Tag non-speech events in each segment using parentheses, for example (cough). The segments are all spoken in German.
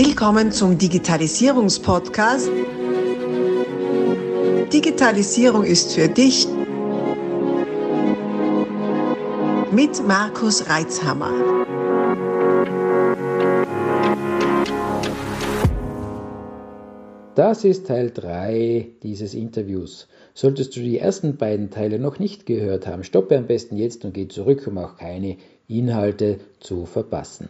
Willkommen zum Digitalisierungspodcast. Digitalisierung ist für dich mit Markus Reitzhammer. Das ist Teil 3 dieses Interviews. Solltest du die ersten beiden Teile noch nicht gehört haben, stoppe am besten jetzt und geh zurück, um auch keine Inhalte zu verpassen.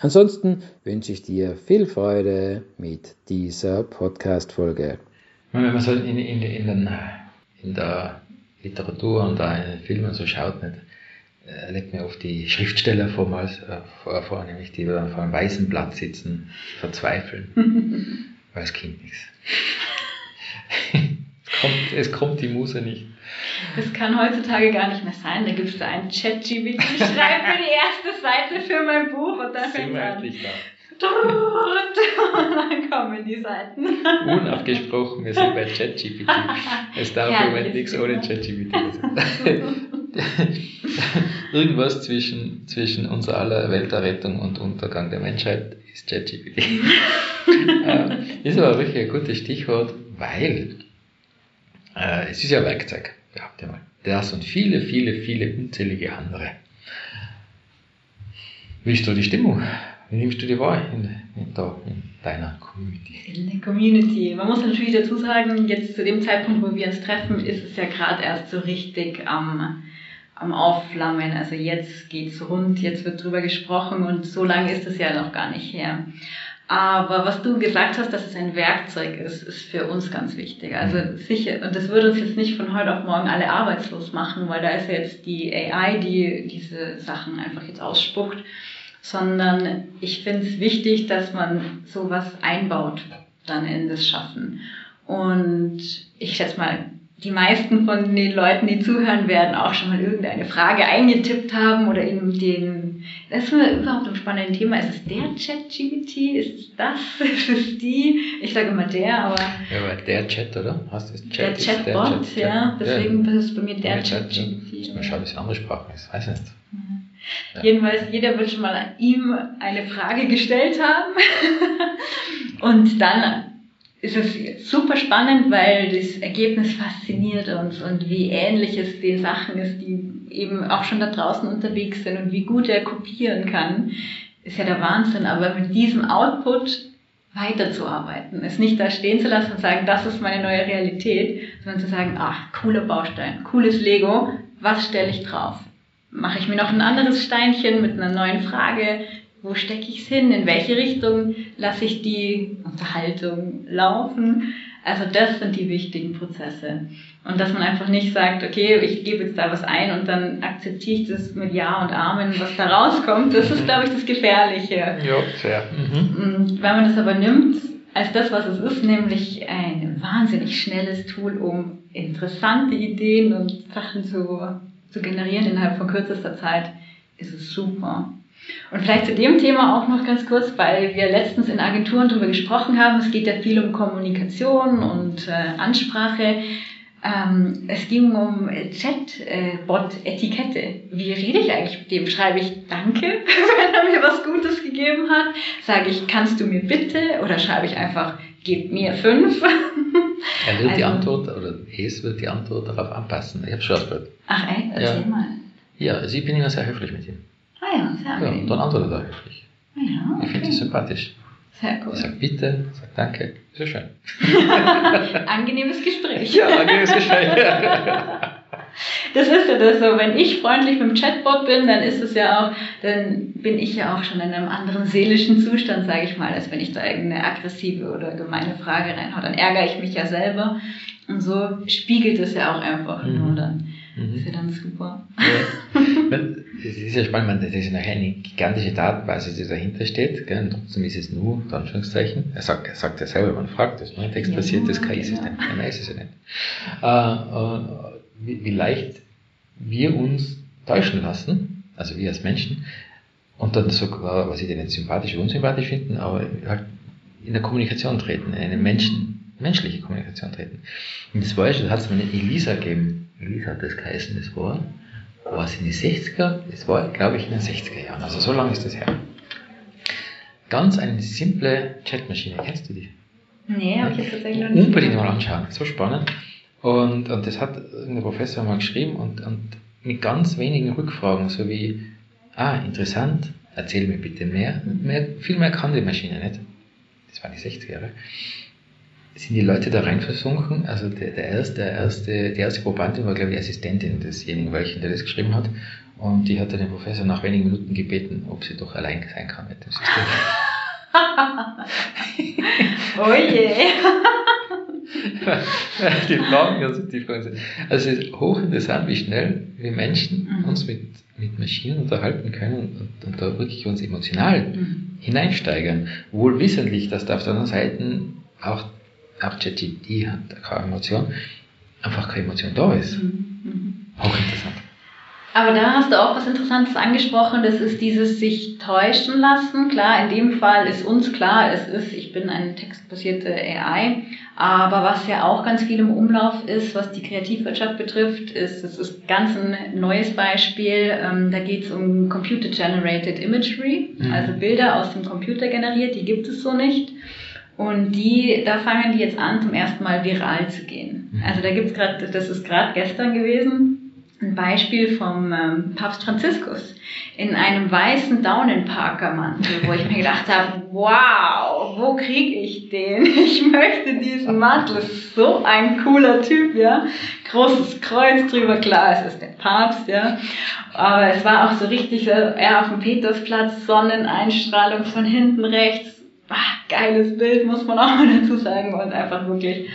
Ansonsten wünsche ich dir viel Freude mit dieser Podcast-Folge. Wenn man so in, in, in, den, in der Literatur und da in den Filmen so schaut, nicht, erlebt mir oft die Schriftsteller vormals, äh, vor, vor, nämlich die dann vor einem weißen Blatt sitzen, verzweifeln, (laughs) weil es kommt nichts. (laughs) es, kommt, es kommt die Muse nicht. Das kann heutzutage gar nicht mehr sein. Da gibt es da einen Chat-GBT, schreib mir die erste Seite für mein Buch und dann fängt an. Und dann kommen die Seiten. Unabgesprochen, wir sind bei ChatGPT. Es darf ja, im Moment nichts ohne ChatGPT sein. Irgendwas zwischen, zwischen unser aller Welterrettung und Untergang der Menschheit ist ChatGPT. ist aber wirklich ein gutes Stichwort, weil äh, es ist ja Werkzeug behaupte mal. Das und viele, viele, viele unzählige andere. Wie ist da die Stimmung? Wie nimmst du die wahr in, in, da, in deiner Community? In der Community. Man muss natürlich dazu sagen, jetzt zu dem Zeitpunkt, wo wir uns treffen, ist es ja gerade erst so richtig am, am Aufflammen. Also jetzt geht es rund, jetzt wird drüber gesprochen und so lange ist es ja noch gar nicht her. Aber was du gesagt hast, dass es ein Werkzeug ist, ist für uns ganz wichtig. Also mhm. sicher, und das würde uns jetzt nicht von heute auf morgen alle arbeitslos machen, weil da ist ja jetzt die AI, die diese Sachen einfach jetzt ausspuckt, sondern ich finde es wichtig, dass man sowas einbaut dann in das Schaffen. Und ich schätze mal, die meisten von den Leuten, die zuhören, werden auch schon mal irgendeine Frage eingetippt haben oder in den, das ist überhaupt ein spannendes Thema. Ist es der Chat-GBT? Ist es das? (laughs) Ist es die? Ich sage immer der, aber. Ja, aber der Chat, oder? Hast du Chat? Der Chatbot, Chat, ja. Deswegen ja. ist es bei mir der Chat-GBT. Ja. Man schaut, wie es andere Sprachen ist. Weiß nicht. Mhm. Ja. Jedenfalls, jeder wird schon mal ihm eine Frage gestellt haben. (laughs) Und dann ist es super spannend, weil das Ergebnis fasziniert uns und wie ähnlich es den Sachen ist, die eben auch schon da draußen unterwegs sind und wie gut er kopieren kann, ist ja der Wahnsinn. Aber mit diesem Output weiterzuarbeiten, es nicht da stehen zu lassen und sagen, das ist meine neue Realität, sondern zu sagen, ach, cooler Baustein, cooles Lego, was stelle ich drauf? Mache ich mir noch ein anderes Steinchen mit einer neuen Frage? Wo stecke ich es hin, in welche Richtung lasse ich die Unterhaltung laufen. Also das sind die wichtigen Prozesse. Und dass man einfach nicht sagt, okay, ich gebe jetzt da was ein und dann akzeptiere ich das mit Ja und Amen, was da rauskommt. Das ist, glaube ich, das Gefährliche. Ja, sehr. Mhm. Und wenn man das aber nimmt als das, was es ist, nämlich ein wahnsinnig schnelles Tool, um interessante Ideen und Sachen zu, zu generieren innerhalb von kürzester Zeit, ist es super. Und vielleicht zu dem Thema auch noch ganz kurz, weil wir letztens in Agenturen darüber gesprochen haben. Es geht ja viel um Kommunikation und äh, Ansprache. Ähm, es ging um Chatbot-Etikette. Wie rede ich eigentlich mit dem? Schreibe ich Danke, (laughs) wenn er mir was Gutes gegeben hat? Sage ich, kannst du mir bitte? Oder schreibe ich einfach, gib mir fünf? (laughs) Er wird also, die Antwort, oder es wird die Antwort darauf anpassen. Ich habe schon ausprobiert. Ach echt? Erzähl ja. mal. Ja, also ich bin immer sehr höflich mit ihm. Ja, sehr angenehm. Ja, dann antwortet er höflich. Ah ja, okay. Ich finde das sympathisch. Sehr cool. Ich sage bitte, sage danke, ist ja schön. (laughs) Angenehmes Gespräch. Ja, angenehmes Gespräch. (laughs) das ist ja das so. Wenn ich freundlich mit dem Chatbot bin, dann ist es ja auch, dann bin ich ja auch schon in einem anderen seelischen Zustand, sage ich mal, als wenn ich da irgendeine aggressive oder gemeine Frage reinhaue. Dann ärgere ich mich ja selber. Und so spiegelt es ja auch einfach mhm. nur dann. Mhm. Das ist ja dann super. Ja. (laughs) Ist ja spannend, das ist nachher eine gigantische Datenbasis, die dahinter steht, gell? und trotzdem ist es nur, in Anführungszeichen, er sagt, er sagt ja selber, man fragt, das ein textbasiertes ja, KI-System, genau. man weiß es ja nicht. Äh, äh, wie, wie leicht wir uns täuschen lassen, also wir als Menschen, und dann sogar, was ich denn jetzt sympathisch oder unsympathisch finden, aber halt in der Kommunikation treten, in eine Menschen, menschliche Kommunikation treten. Und das war ja schon, da hat es mir eine Elisa gegeben, Elisa hat das geheißen, das war, war es in die 60er? Das war, glaube ich, in den 60er Jahren, also so lange ist das her. ganz eine simple Chatmaschine. Kennst du die? Nee, habe ich jetzt tatsächlich noch nicht. Unbedingt mal anschauen, so spannend. Und, und das hat irgendein Professor mal geschrieben und, und mit ganz wenigen Rückfragen, so wie, ah, interessant, erzähl mir bitte mehr. mehr viel mehr kann die Maschine nicht. Das waren die 60er Jahre. Sind die Leute da rein versunken? Also der, der erste, der erste, die erste Probandin war, glaube ich, die Assistentin desjenigen, welchen, der das geschrieben hat. Und die hat dann den Professor nach wenigen Minuten gebeten, ob sie doch allein sein kann mit dem System. (laughs) oh je. (laughs) die Fragen, also die Fragen sind. Also es ist hochinteressant, wie schnell wir Menschen Mhm. uns mit, mit Maschinen unterhalten können und, und da wirklich uns emotional Mhm. hineinsteigern. Wohl wissentlich, dass da auf der anderen Seite auch, auch ChatGPT hat keine Emotion, einfach keine Emotion da ist. Mhm. Hochinteressant. Aber da hast du auch was Interessantes angesprochen, das ist dieses sich täuschen lassen. Klar, in dem Fall ist uns klar, es ist, ich bin eine textbasierte AI, aber was ja auch ganz viel im Umlauf ist, was die Kreativwirtschaft betrifft, ist, das ist ganz ein neues Beispiel, ähm, da geht es um Computer-Generated Imagery, Mhm. also Bilder aus dem Computer generiert, die gibt es so nicht. Und die, da fangen die jetzt an, zum ersten Mal viral zu gehen. Mhm. Also da gibt's gerade, das ist gerade gestern gewesen, ein Beispiel vom ähm, Papst Franziskus in einem weißen Daunenparkermantel, wo ich mir (laughs) gedacht habe, wow, wo kriege ich den? (laughs) Ich möchte diesen Mantel, das ist so ein cooler Typ, ja. Großes Kreuz drüber, klar, es ist der Papst, ja. Aber es war auch so richtig, so, er auf dem Petersplatz, Sonneneinstrahlung von hinten rechts, ah, geiles Bild, muss man auch mal dazu sagen und einfach wirklich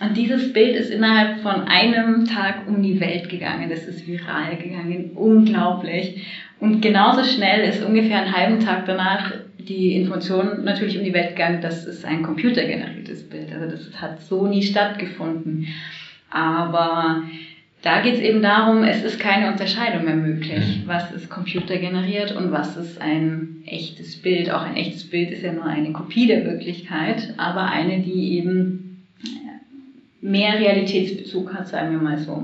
und dieses Bild ist innerhalb von einem Tag um die Welt gegangen. Das ist viral gegangen. Unglaublich. Und genauso schnell ist ungefähr einen halben Tag danach die Information natürlich um die Welt gegangen, das ist ein computergeneriertes Bild. Also das hat so nie stattgefunden. Aber da geht es eben darum, es ist keine Unterscheidung mehr möglich. Was ist computergeneriert und was ist ein echtes Bild? Auch ein echtes Bild ist ja nur eine Kopie der Wirklichkeit, aber eine, die eben mehr Realitätsbezug hat, sagen wir mal so.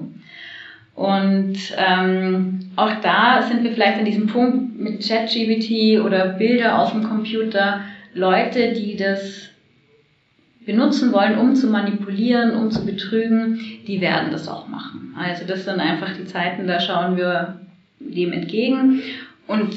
Und ähm, auch da sind wir vielleicht an diesem Punkt mit ChatGPT oder Bilder aus dem Computer, Leute, die das benutzen wollen, um zu manipulieren, um zu betrügen, die werden das auch machen. Also das sind einfach die Zeiten, da schauen wir dem entgegen. Und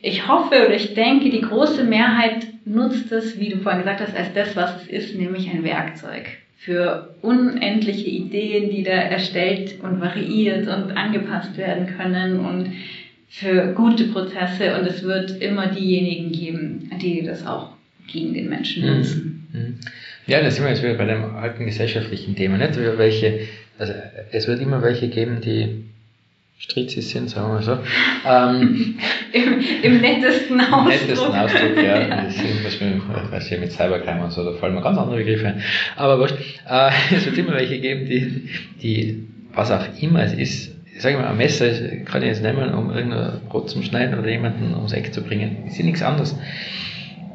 ich hoffe oder ich denke, die große Mehrheit nutzt es, wie du vorhin gesagt hast, als das, was es ist, nämlich ein Werkzeug für unendliche Ideen, die da erstellt und variiert und angepasst werden können und für gute Prozesse. Und es wird immer diejenigen geben, die das auch gegen den Menschen nutzen. Mhm. Ja, da sind wir jetzt wieder bei dem alten gesellschaftlichen Thema. Nicht? Welche, also es wird immer welche geben, die Strizis sind, sagen wir so. Ähm, (laughs) Im, Im nettesten Ausdruck. Im nettesten Ausdruck, ja. (laughs) ja. Das sind, was wir, was wir mit Cybercrime und so, da fallen mir ganz andere Begriffe ein. Aber wurscht. Äh, (laughs) es wird immer welche geben, die, die, was auch immer es ist, ich sage mal, ein Messer kann ich jetzt nehmen, um irgendein Brot zum Schneiden oder jemanden ums Eck zu bringen. Ist ja nichts anderes.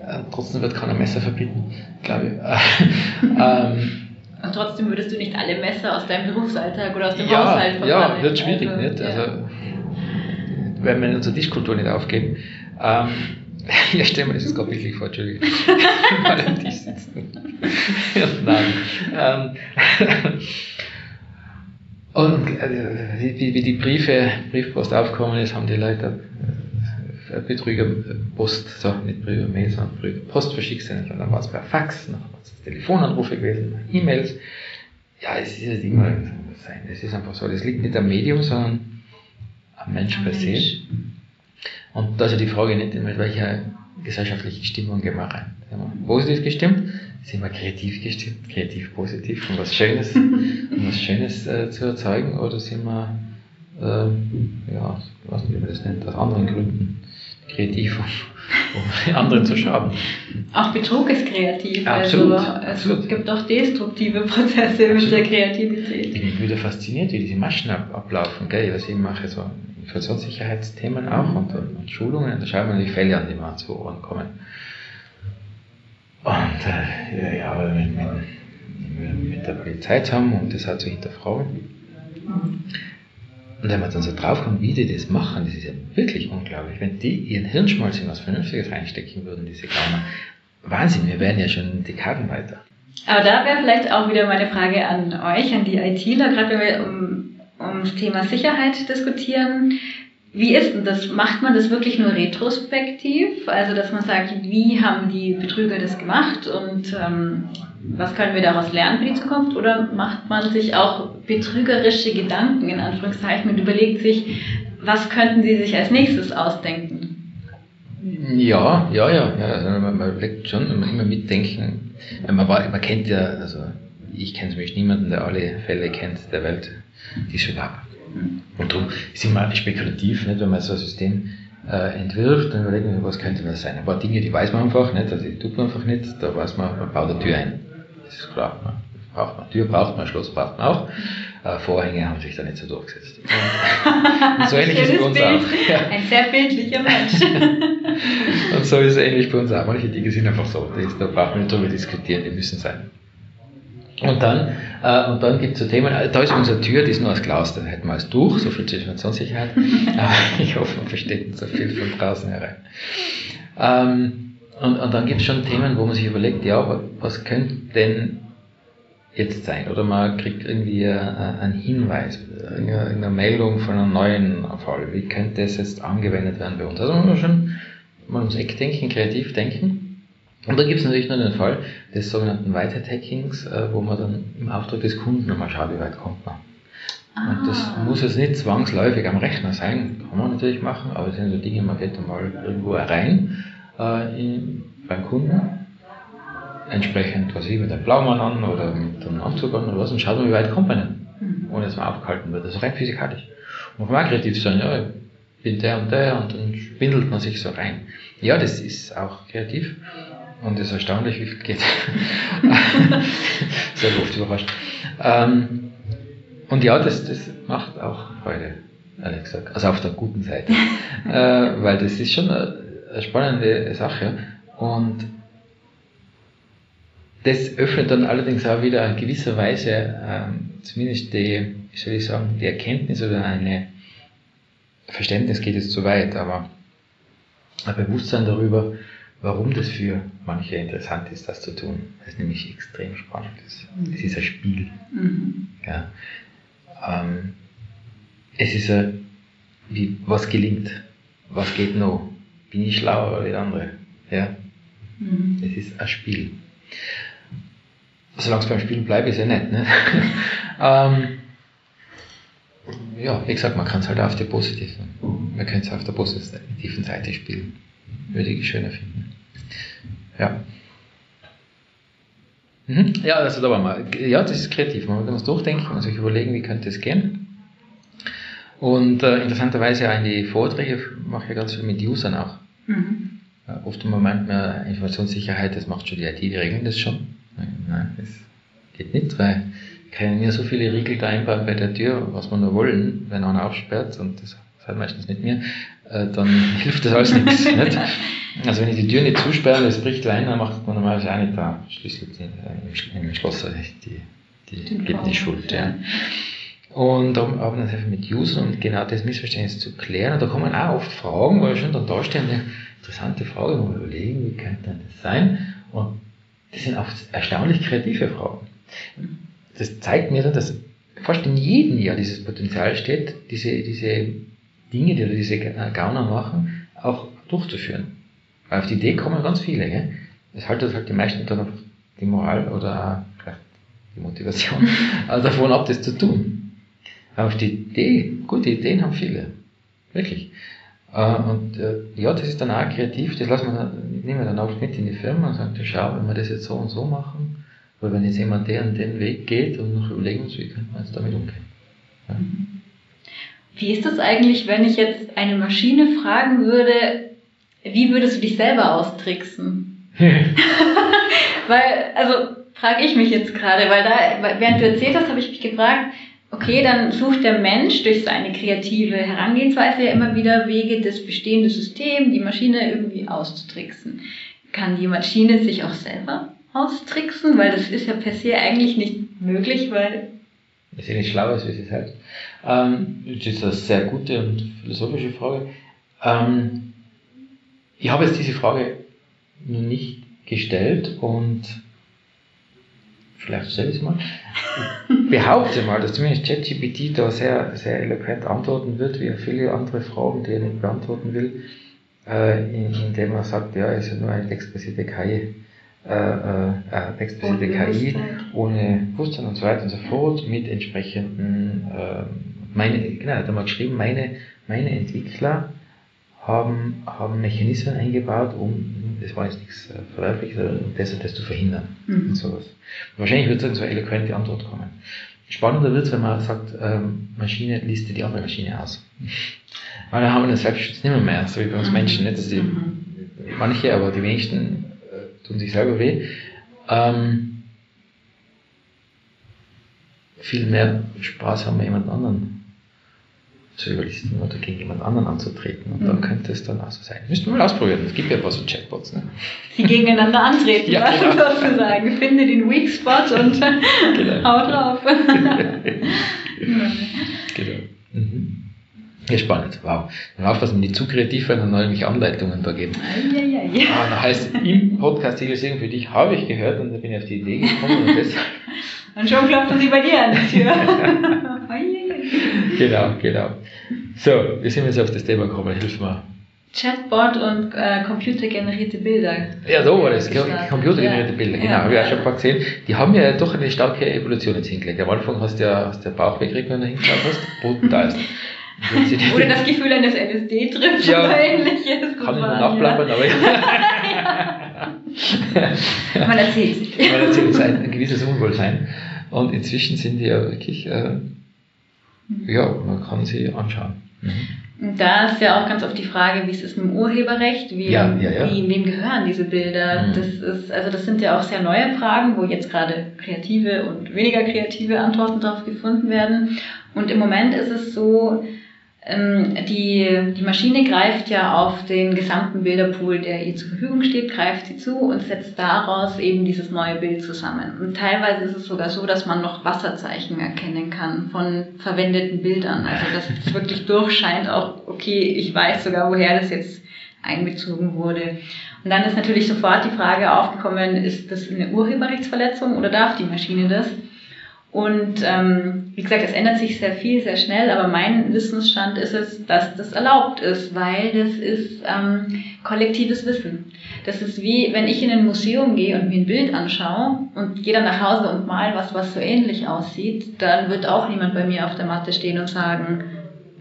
Äh, trotzdem wird keiner Messer verbieten, glaube ich. (laughs) ähm, und trotzdem würdest du nicht alle Messer aus deinem Berufsalltag oder aus dem ja, Haushalt verbannen. Ja, wird schwierig, also, nicht? Ja. Also, werden wir in unserer Tischkultur nicht aufgeben. Ähm, (laughs) ja, stellen wir das jetzt gerade bildlich vor, Entschuldigung. (laughs) Mal am Tisch sitzen. Nein. Ähm, und äh, wie, wie die Briefe, Briefpost aufgekommen ist, haben die Leute Betrügerpost, so nicht Briefe, Mail, sondern Briefe, Post verschickt sind. Und dann war es per Fax, dann war es Telefonanrufe gewesen, E-Mails. Ja, es ist halt immer sein. Es ist einfach so, das liegt nicht am Medium, sondern am Mensch per se. Und da ist ja die Frage nicht, mit welcher gesellschaftlichen Stimmung gehen wir rein. Sind wir positiv gestimmt? Sind wir kreativ gestimmt? Kreativ positiv, um was Schönes, um was Schönes äh, zu erzeugen? Oder sind wir, äh, ja, ich weiß nicht, wie man das nennt, aus anderen Gründen kreativ, um, um (laughs) anderen zu schaden? Auch Betrug ist kreativ. Absolut, Also es absolut. gibt auch destruktive Prozesse mit Absolut. der Kreativität. Ich bin wieder fasziniert, wie diese Maschen ab, ablaufen. Gell? Also ich mache so Informationssicherheitsthemen auch und, und, und Schulungen. Da schauen wir die Fälle an, die mir zu Ohren kommen. Und äh, ja, ja, aber mit, mit, mit der Polizei zusammen, um das halt zu hinterfragen. Und wenn man dann so draufkommt, wie die das machen, das ist ja wirklich unglaublich. Wenn die ihren Hirnschmalz in was Vernünftiges reinstecken würden, diese Gauner, Wahnsinn, wir wären ja schon Dekaden weiter. Aber da wäre vielleicht auch wieder meine Frage an euch, an die ITler, gerade wenn wir um, ums Thema Sicherheit diskutieren. Wie ist denn das? Macht man das wirklich nur retrospektiv? Also, dass man sagt, wie haben die Betrüger das gemacht und ähm, was können wir daraus lernen für die Zukunft? Oder macht man sich auch betrügerische Gedanken in Anführungszeichen und überlegt sich, was könnten sie sich als nächstes ausdenken? Ja, ja, ja, ja. Also man, man überlegt schon, man immer mitdenken. Man, war, man kennt ja, also ich kenne zum Beispiel niemanden, der alle Fälle kennt der Welt, die es schon gab. Und darum ist immer spekulativ, nicht, wenn man so ein System äh, entwirft, dann überlegt man, was könnte das sein. Ein paar Dinge, die weiß man einfach nicht, also die tut man einfach nicht, da weiß man, man baut eine Tür ein. Das ist klar. Man braucht man. Tür braucht man, Schloss braucht man auch. Äh, Vorhänge haben sich da nicht so durchgesetzt. (laughs) Und so ähnlich ist es bei uns Bild. auch. Ja. Ein sehr bildlicher Mensch. (laughs) Und so ist es ähnlich bei uns auch. Manche Dinge sind einfach so. Da braucht man nicht drüber diskutieren, die müssen sein. Und dann, äh, und dann gibt es so Themen, äh, da ist unsere Tür, die ist nur aus Glas, dann hätten wir es durch, so viel zur Informationssicherheit. (laughs) Aber ich hoffe, man versteht nicht so viel von draußen herein. Ähm, und, und dann gibt es schon Themen, wo man sich überlegt, ja, wa- was könnte denn jetzt sein? Oder man kriegt irgendwie äh, einen Hinweis, irgendeine, Meldung von einem neuen Fall. Wie könnte es jetzt angewendet werden bei uns? Also man muss schon mal ums Eck denken, kreativ denken. Und dann gibt es natürlich noch den Fall des sogenannten Whitehead-Hackings, äh, wo man dann im Auftrag des Kunden nochmal schaut, wie weit kommt man. Und das Ah. muss jetzt nicht zwangsläufig am Rechner sein, kann man natürlich machen, aber das sind so Dinge, man geht dann mal irgendwo rein äh, in, beim Kunden, entsprechend, was ich, mit einem Blaumann an oder mit einem Anzug an oder was, und schaut mal, wie weit kommt man denn, ohne dass man aufgehalten wird. Das ist rein physikalisch. Man kann auch kreativ sein, ja, ich bin der und der und dann spindelt man sich so rein. Ja, das ist auch kreativ. Und es ist erstaunlich, wie viel geht. (laughs) Sehr oft überrascht. Ähm, und ja, das, das macht auch Freude, ehrlich gesagt. Also auf der guten Seite. (laughs) äh, weil das ist schon eine, eine spannende Sache. Und das öffnet dann allerdings auch wieder in gewisser Weise ähm, zumindest die, wie soll ich sagen, die Erkenntnis oder eine Verständnis geht jetzt zu weit, aber ein Bewusstsein darüber, warum das für manche interessant ist, das zu tun. Das ist nämlich extrem spannend. Das, das ist ein Spiel. Mhm. Ja. Ähm, es ist ein, wie, was gelingt, was geht noch, bin ich schlauer als die andere. Ja. Mhm. Es ist ein Spiel. Solange es beim Spielen bleibt, ist ja nett. Ne? (laughs) ähm, ja, wie gesagt, man kann es halt auf der positiven, man könnte es auf der positiven Seite spielen. Würde ich schöner finden. Ja. Mhm. Ja, also da waren wir. Ja, das ist kreativ. Man muss durchdenken und sich überlegen, wie könnte es gehen. Und äh, interessanterweise auch in die Vorträge mache ich ja ganz viel mit Usern auch. Mhm. Ja, Oft im Moment mehr Informationssicherheit, das macht schon die IT, die regeln das schon. Nein, das geht nicht, weil können wir so viele Riegel da einbauen bei der Tür, was wir nur wollen, wenn einer aufsperrt, und das sagt meistens nicht mir, äh, dann (laughs) hilft das alles nichts. Nicht? Also wenn ich die Tür nicht zusperre, das bricht rein, dann macht man normalerweise auch nicht da Schlüssel äh, im im Schloss, also die, die Den gibt die Schuld. ja. Und darum arbeiten wir sehr viel mit Usern, um genau das Missverständnis zu klären. Und da kommen auch oft Fragen, weil wir schon dann da stehen, eine interessante Frage, wo wir überlegen, wie könnte denn das sein? Und das sind oft erstaunlich kreative Fragen. Das zeigt mir dann, dass fast in jedem Jahr dieses Potenzial steht, diese, diese Dinge, die diese Gauner machen, auch durchzuführen. Weil auf die Idee kommen ganz viele. Gell? Das haltet halt die meisten dann einfach die Moral oder auch die Motivation (laughs) äh, davon ab, das zu tun. Aber auf die Idee, gute Ideen haben viele. Wirklich. Äh, Und äh, ja, das ist dann auch kreativ, das lassen wir dann, nehmen wir dann auch mit in die Firma und sagen, schau, wenn wir das jetzt so und so machen, oder wenn jetzt jemand den den Weg geht und noch überlegen uns, wie könnte man jetzt damit umgehen. Ja. Wie ist das eigentlich, wenn ich jetzt eine Maschine fragen würde, wie würdest du dich selber austricksen? (laughs) weil, also frage ich mich jetzt gerade, weil da, weil während du erzählt hast, habe ich mich gefragt, okay, dann sucht der Mensch durch seine kreative Herangehensweise ja immer wieder Wege, das bestehende System, die Maschine irgendwie auszutricksen. Kann die Maschine sich auch selber austricksen? Weil das ist ja per se eigentlich nicht möglich, weil ist ja nicht schlau, als wie sie selbst. Ähm, das ist eine sehr gute und philosophische Frage. Ähm, ich habe jetzt diese Frage noch nicht gestellt und vielleicht stelle ich es mal. Ich behaupte mal, dass zumindest ChatGPT da sehr, sehr eloquent antworten wird, wie viele andere Fragen, die er nicht beantworten will, äh, indem er sagt, ja, es ist ja nur eine textbasierte KI äh, äh, textbasierte KI ohne Bewusstsein und so weiter und so fort mit entsprechenden, äh, meine, genau, da hat mal geschrieben, meine, meine Entwickler haben, haben Mechanismen eingebaut, um, das war jetzt nichts äh, Verwerfliches, um das und das zu verhindern. Mhm. Und sowas. Wahrscheinlich wird so eine eloquente Antwort kommen. Spannender wird es, wenn man sagt, ähm, Maschine listet die andere Maschine aus. (laughs) Weil dann haben wir den Selbstschutz nicht mehr, mehr so wie bei uns mhm. Menschen. Nicht? dass die, mhm. Manche, aber die wenigsten tun sich selber weh. Ähm, viel mehr Spaß haben wir jemand anderen zu überlisten oder gegen jemand anderen anzutreten. Und mhm. dann könnte es dann auch so sein. Müssten wir mal ausprobieren. Es gibt ja ein paar so Chatbots. Ne? Die gegeneinander antreten, ja, genau. sozusagen. Finde den Weak Spot und (laughs) genau. (laughs) hau drauf. (laughs) Ja, spannend. Wow. Dann aufpassen, wenn die zu kreativ werden, dann nämlich Anleitungen da geben. Ja, ja, ja. Ah, da heißt, im Podcast Digitalisierung für dich habe ich gehört und da bin ich auf die Idee gekommen und das. (laughs) und schon klopft sie bei dir an die Tür. (laughs) genau, genau. So, wir sind jetzt auf das Thema gekommen, hilf mir. Chatbot und äh, computergenerierte Bilder. Ja, so war das. Computergenerierte ja. Bilder, genau. Ja. Habe ich auch schon ein paar gesehen. Die haben ja doch eine starke Evolution jetzt hingelegt. Am Anfang hast du ja hast du Bauch weggeregt, wenn du hingeschaut hast. Brutal. (laughs) Oder das (laughs) Gefühl eines LSD-Trips ja, oder ähnliches. Kann ich nur nachplappern, aber (laughs) Man erzählt sich. Man erzählt sich ein, ein gewisses Unwohlsein. Und inzwischen sind die ja wirklich, äh, ja, man kann sie anschauen. Mhm. Da ist ja auch ganz oft die Frage, wie ist es mit dem Urheberrecht? Wie, ja, ja, ja. Wie, wem gehören diese Bilder? Mhm. Das ist, also das sind ja auch sehr neue Fragen, wo jetzt gerade kreative und weniger kreative Antworten darauf gefunden werden. Und im Moment ist es so, die, die Maschine greift ja auf den gesamten Bilderpool, der ihr zur Verfügung steht, greift sie zu und setzt daraus eben dieses neue Bild zusammen. Und teilweise ist es sogar so, dass man noch Wasserzeichen erkennen kann von verwendeten Bildern. Also dass es (laughs) wirklich durchscheint, auch, okay, ich weiß sogar, woher das jetzt einbezogen wurde. Und dann ist natürlich sofort die Frage aufgekommen, ist das eine Urheberrechtsverletzung oder darf die Maschine das? Und ähm, wie gesagt, es ändert sich sehr viel, sehr schnell, aber mein Wissensstand ist es, dass das erlaubt ist, weil das ist ähm, kollektives Wissen. Das ist wie, wenn ich in ein Museum gehe und mir ein Bild anschaue und gehe dann nach Hause und mal was, was so ähnlich aussieht, dann wird auch niemand bei mir auf der Matte stehen und sagen,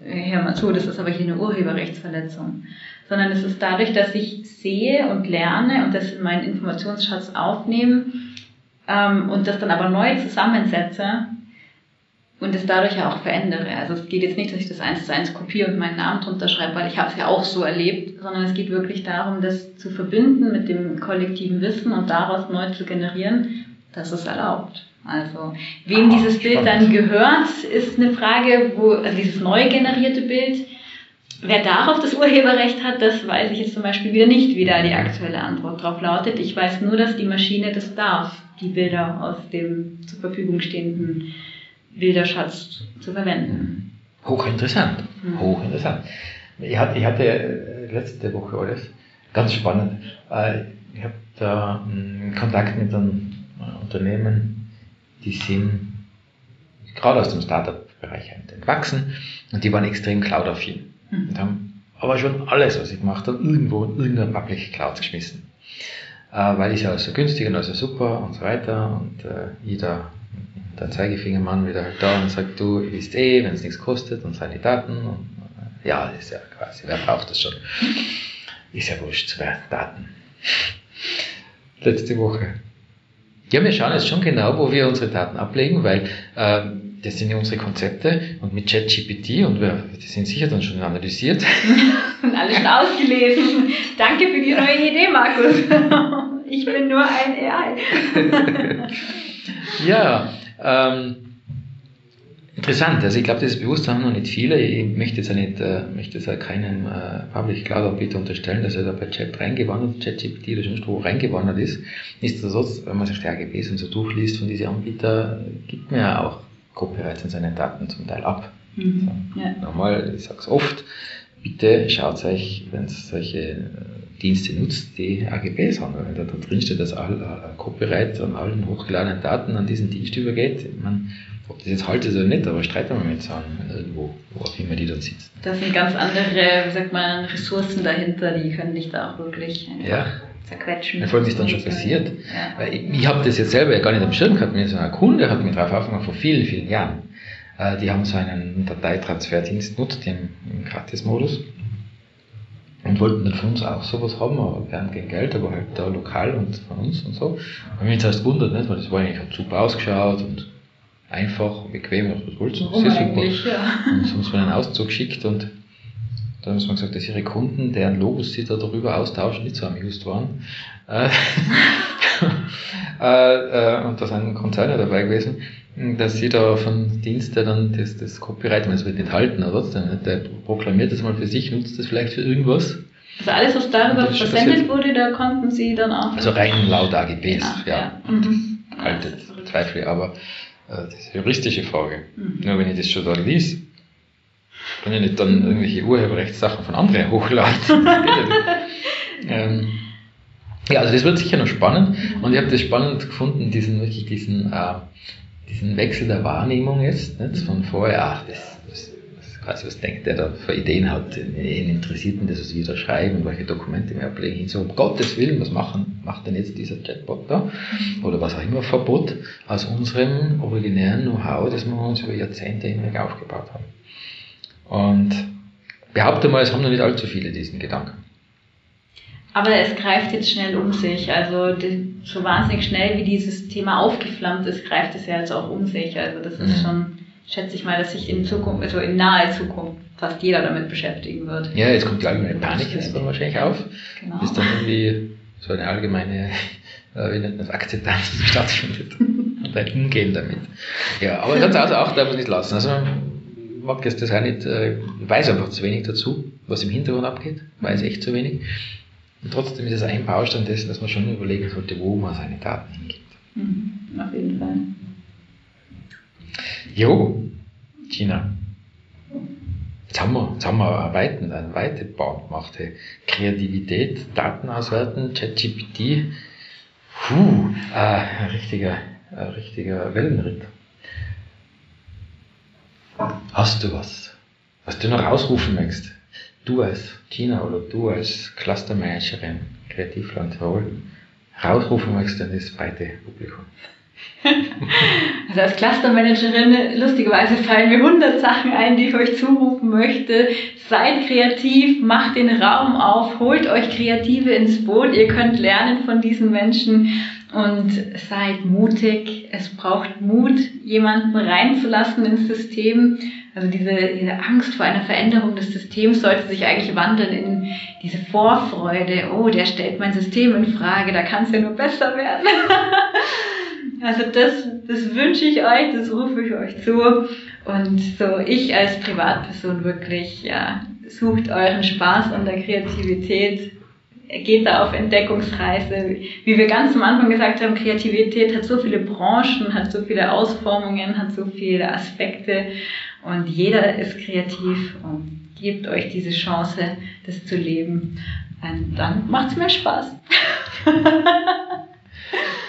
hör mal zu, das ist aber hier eine Urheberrechtsverletzung. Sondern es ist dadurch, dass ich sehe und lerne und das in meinen Informationsschatz aufnehme, ähm, und das dann aber neu zusammensetze und es dadurch ja auch verändere. Also es geht jetzt nicht, dass ich das eins zu eins kopiere und meinen Namen drunter schreibe, weil ich habe es ja auch so erlebt, sondern es geht wirklich darum, das zu verbinden mit dem kollektiven Wissen und daraus neu zu generieren. Das ist erlaubt. Also wem dieses Bild dann gehört, ist eine Frage, wo also dieses neu generierte Bild Wer darauf das Urheberrecht hat, das weiß ich jetzt zum Beispiel wieder nicht, wie da die aktuelle Antwort drauf lautet. Ich weiß nur, dass die Maschine das darf, die Bilder aus dem zur Verfügung stehenden Bilderschatz zu verwenden. Hochinteressant, mhm. hochinteressant. Ich hatte, ich hatte äh, letzte Woche alles ganz spannend. Äh, ich habe da hm, Kontakt mit einem äh, Unternehmen, die sind gerade aus dem Startup-Bereich entwachsen und die waren extrem cloud-affin. Mhm. Und haben aber schon alles, was ich gemacht habe, irgendwo in irgendeiner Public Cloud geschmissen. Äh, weil ich ja so günstig und also super und so weiter. Und äh, jeder, der Zeigefingermann wieder halt da und sagt, du, ihr wisst eh, wenn es nichts kostet und seine Daten. Und, äh, ja, ist ja quasi, wer braucht das schon? Ist ja wurscht, wer Daten. Letzte Woche. Ja, wir schauen jetzt schon genau, wo wir unsere Daten ablegen, weil ähm, das sind ja unsere Konzepte und mit ChatGPT und wir, die sind sicher dann schon analysiert. und (laughs) alles schon ausgelesen. Danke für die neue Idee, Markus. (laughs) ich bin nur ein AI. (laughs) ja, ähm, interessant. Also ich glaube, das Bewusstsein haben noch nicht viele. Ich möchte jetzt auch nicht, äh, möchte jetzt auch keinem äh, Public Cloud Anbieter unterstellen, dass er da bei Chat reingewandert, ChatGPT oder schon wo reingewandert ist. Nichtsdestotrotz, wenn man sich AGBs und so durchliest von diesen Anbietern, gibt mir ja auch Copyrights in seinen Daten zum Teil ab. Mhm. So. Ja. Nochmal, ich sage es oft, bitte schaut euch, wenn es solche äh, Dienste nutzt, die AGBs an. Wenn da, da drin steht, dass all, all, Copyright an allen hochgeladenen Daten an diesen Dienst übergeht, man, ob das jetzt haltet oder nicht, aber streiten wir mit an, irgendwo, wo auch immer die dann sitzen. Da sind ganz andere, wie sagt man, Ressourcen dahinter, die können dich da auch wirklich ja. Zerquetschen. Ja, vor allem ist dann schon passiert. Ja. Ich, ich habe das jetzt selber ja gar nicht am Schirm gehabt. Mir so ein Kunde hat mich darauf aufgemacht vor vielen, vielen Jahren. Äh, die haben so einen Dateitransferdienst genutzt, im, im Gratis-Modus und wollten dann von uns auch sowas haben, aber wir haben kein Geld, aber halt da lokal und von uns und so. Und mich zuerst gewundert, nicht? weil das war eigentlich hat super ausgeschaut und einfach, bequem, was wolltest du? Sehr super. Ja. Und so haben sie mir einen Auszug geschickt und dann haben sie mir gesagt, dass ihre Kunden, deren Logos sie da darüber austauschen, nicht so amused waren. Äh, (laughs) äh, äh, und da sind Konzerne dabei gewesen, dass sie da von Dienste dann das, das Copyright, es wird nicht halten, trotzdem, der proklamiert das mal für sich, nutzt das vielleicht für irgendwas. Also alles, was darüber versendet wurde, da konnten sie dann auch. Also rein laut AGBs, genau, ja. ja. Mhm. Alte Zweifel, aber äh, das ist eine juristische Frage. Mhm. Nur wenn ich das schon da liest, kann ich nicht dann irgendwelche Urheberrechtssachen von anderen hochladen. (laughs) ähm, ja, also das wird sicher noch spannend und ich habe das spannend gefunden, diesen wirklich diesen äh, diesen Wechsel der Wahrnehmung jetzt, nicht? von vorher, ach, das, das, das quasi, was denkt der da für Ideen hat, ihn interessiert ihn das, was wir da schreiben, welche Dokumente wir ablegen, hin so, um Gottes Willen, was machen, macht denn jetzt dieser Chatbot da? Oder was auch immer Verbot aus unserem originären Know-how, das wir uns über Jahrzehnte hinweg aufgebaut haben. Und behaupte mal, es haben noch nicht allzu viele diesen Gedanken. Aber es greift jetzt schnell um sich. Also die, so wahnsinnig schnell, wie dieses Thema aufgeflammt ist, greift es ja jetzt auch um sich. Also das ist mhm. schon, schätze ich mal, dass sich in Zukunft, also in naher Zukunft fast jeder damit beschäftigen wird. Ja, jetzt kommt die allgemeine Panik jetzt dann wahrscheinlich auf. Genau. Bis dann irgendwie so eine allgemeine, (laughs) äh, wie nennt man das, Akzeptanz (laughs) stattfindet. (laughs) Und ein Umgehen damit. Ja, aber das also auch darf man nicht lassen. Also mag das auch nicht, äh, weiß einfach zu wenig dazu, was im Hintergrund abgeht, weiß echt zu wenig. Und trotzdem ist es ein Baustein dessen, dass man schon überlegen sollte, wo man seine Daten hingibt. Mhm, auf jeden Fall. Jo, Gina. Jetzt haben wir, jetzt haben wir einen weiten, einen weiten Bau gemacht. Kreativität, Daten auswerten, ChatGPT. Puh, äh, ein richtiger, ein richtiger Wellenritt. Hast du was, was du noch ausrufen möchtest? du als Gina oder du als Clustermanagerin Kreativland Tirol rausrufen möchtest an das breite Publikum? Also (laughs) als Clustermanagerin, lustigerweise fallen mir 100 Sachen ein, die ich euch zurufen möchte. Seid kreativ, macht den Raum auf, holt euch Kreative ins Boot. Ihr könnt lernen von diesen Menschen und seid mutig. Es braucht Mut, jemanden reinzulassen ins System also diese, diese Angst vor einer Veränderung des Systems sollte sich eigentlich wandeln in diese Vorfreude, oh, der stellt mein System in Frage, da kann es ja nur besser werden. (laughs) also das, das wünsche ich euch, das rufe ich euch zu. Und so ich als Privatperson wirklich, ja, sucht euren Spaß an der Kreativität, geht da auf Entdeckungsreise. Wie wir ganz am Anfang gesagt haben, Kreativität hat so viele Branchen, hat so viele Ausformungen, hat so viele Aspekte. Und jeder ist kreativ und gebt euch diese Chance, das zu leben. Und dann macht es mehr Spaß. (laughs)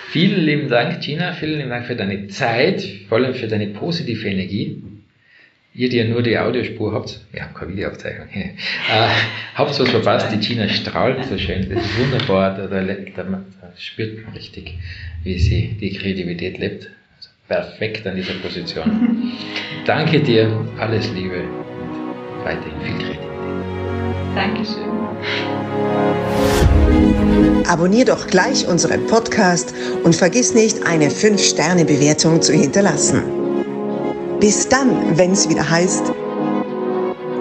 vielen lieben Dank, Gina. Vielen lieben Dank für deine Zeit, vor allem für deine positive Energie. Ihr, die ja nur die Audiospur habt, ja, keine Videoaufzeichnung, äh, habt was verpasst, die Gina strahlt so schön, das ist wunderbar, da, da, da, da spürt man richtig, wie sie die Kreativität lebt perfekt an dieser Position. Danke dir, alles Liebe und weiterhin viel Kredit. Dankeschön. Abonnier doch gleich unseren Podcast und vergiss nicht, eine 5-Sterne-Bewertung zu hinterlassen. Bis dann, wenn es wieder heißt,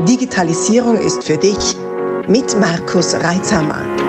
Digitalisierung ist für dich mit Markus Reitzhammer.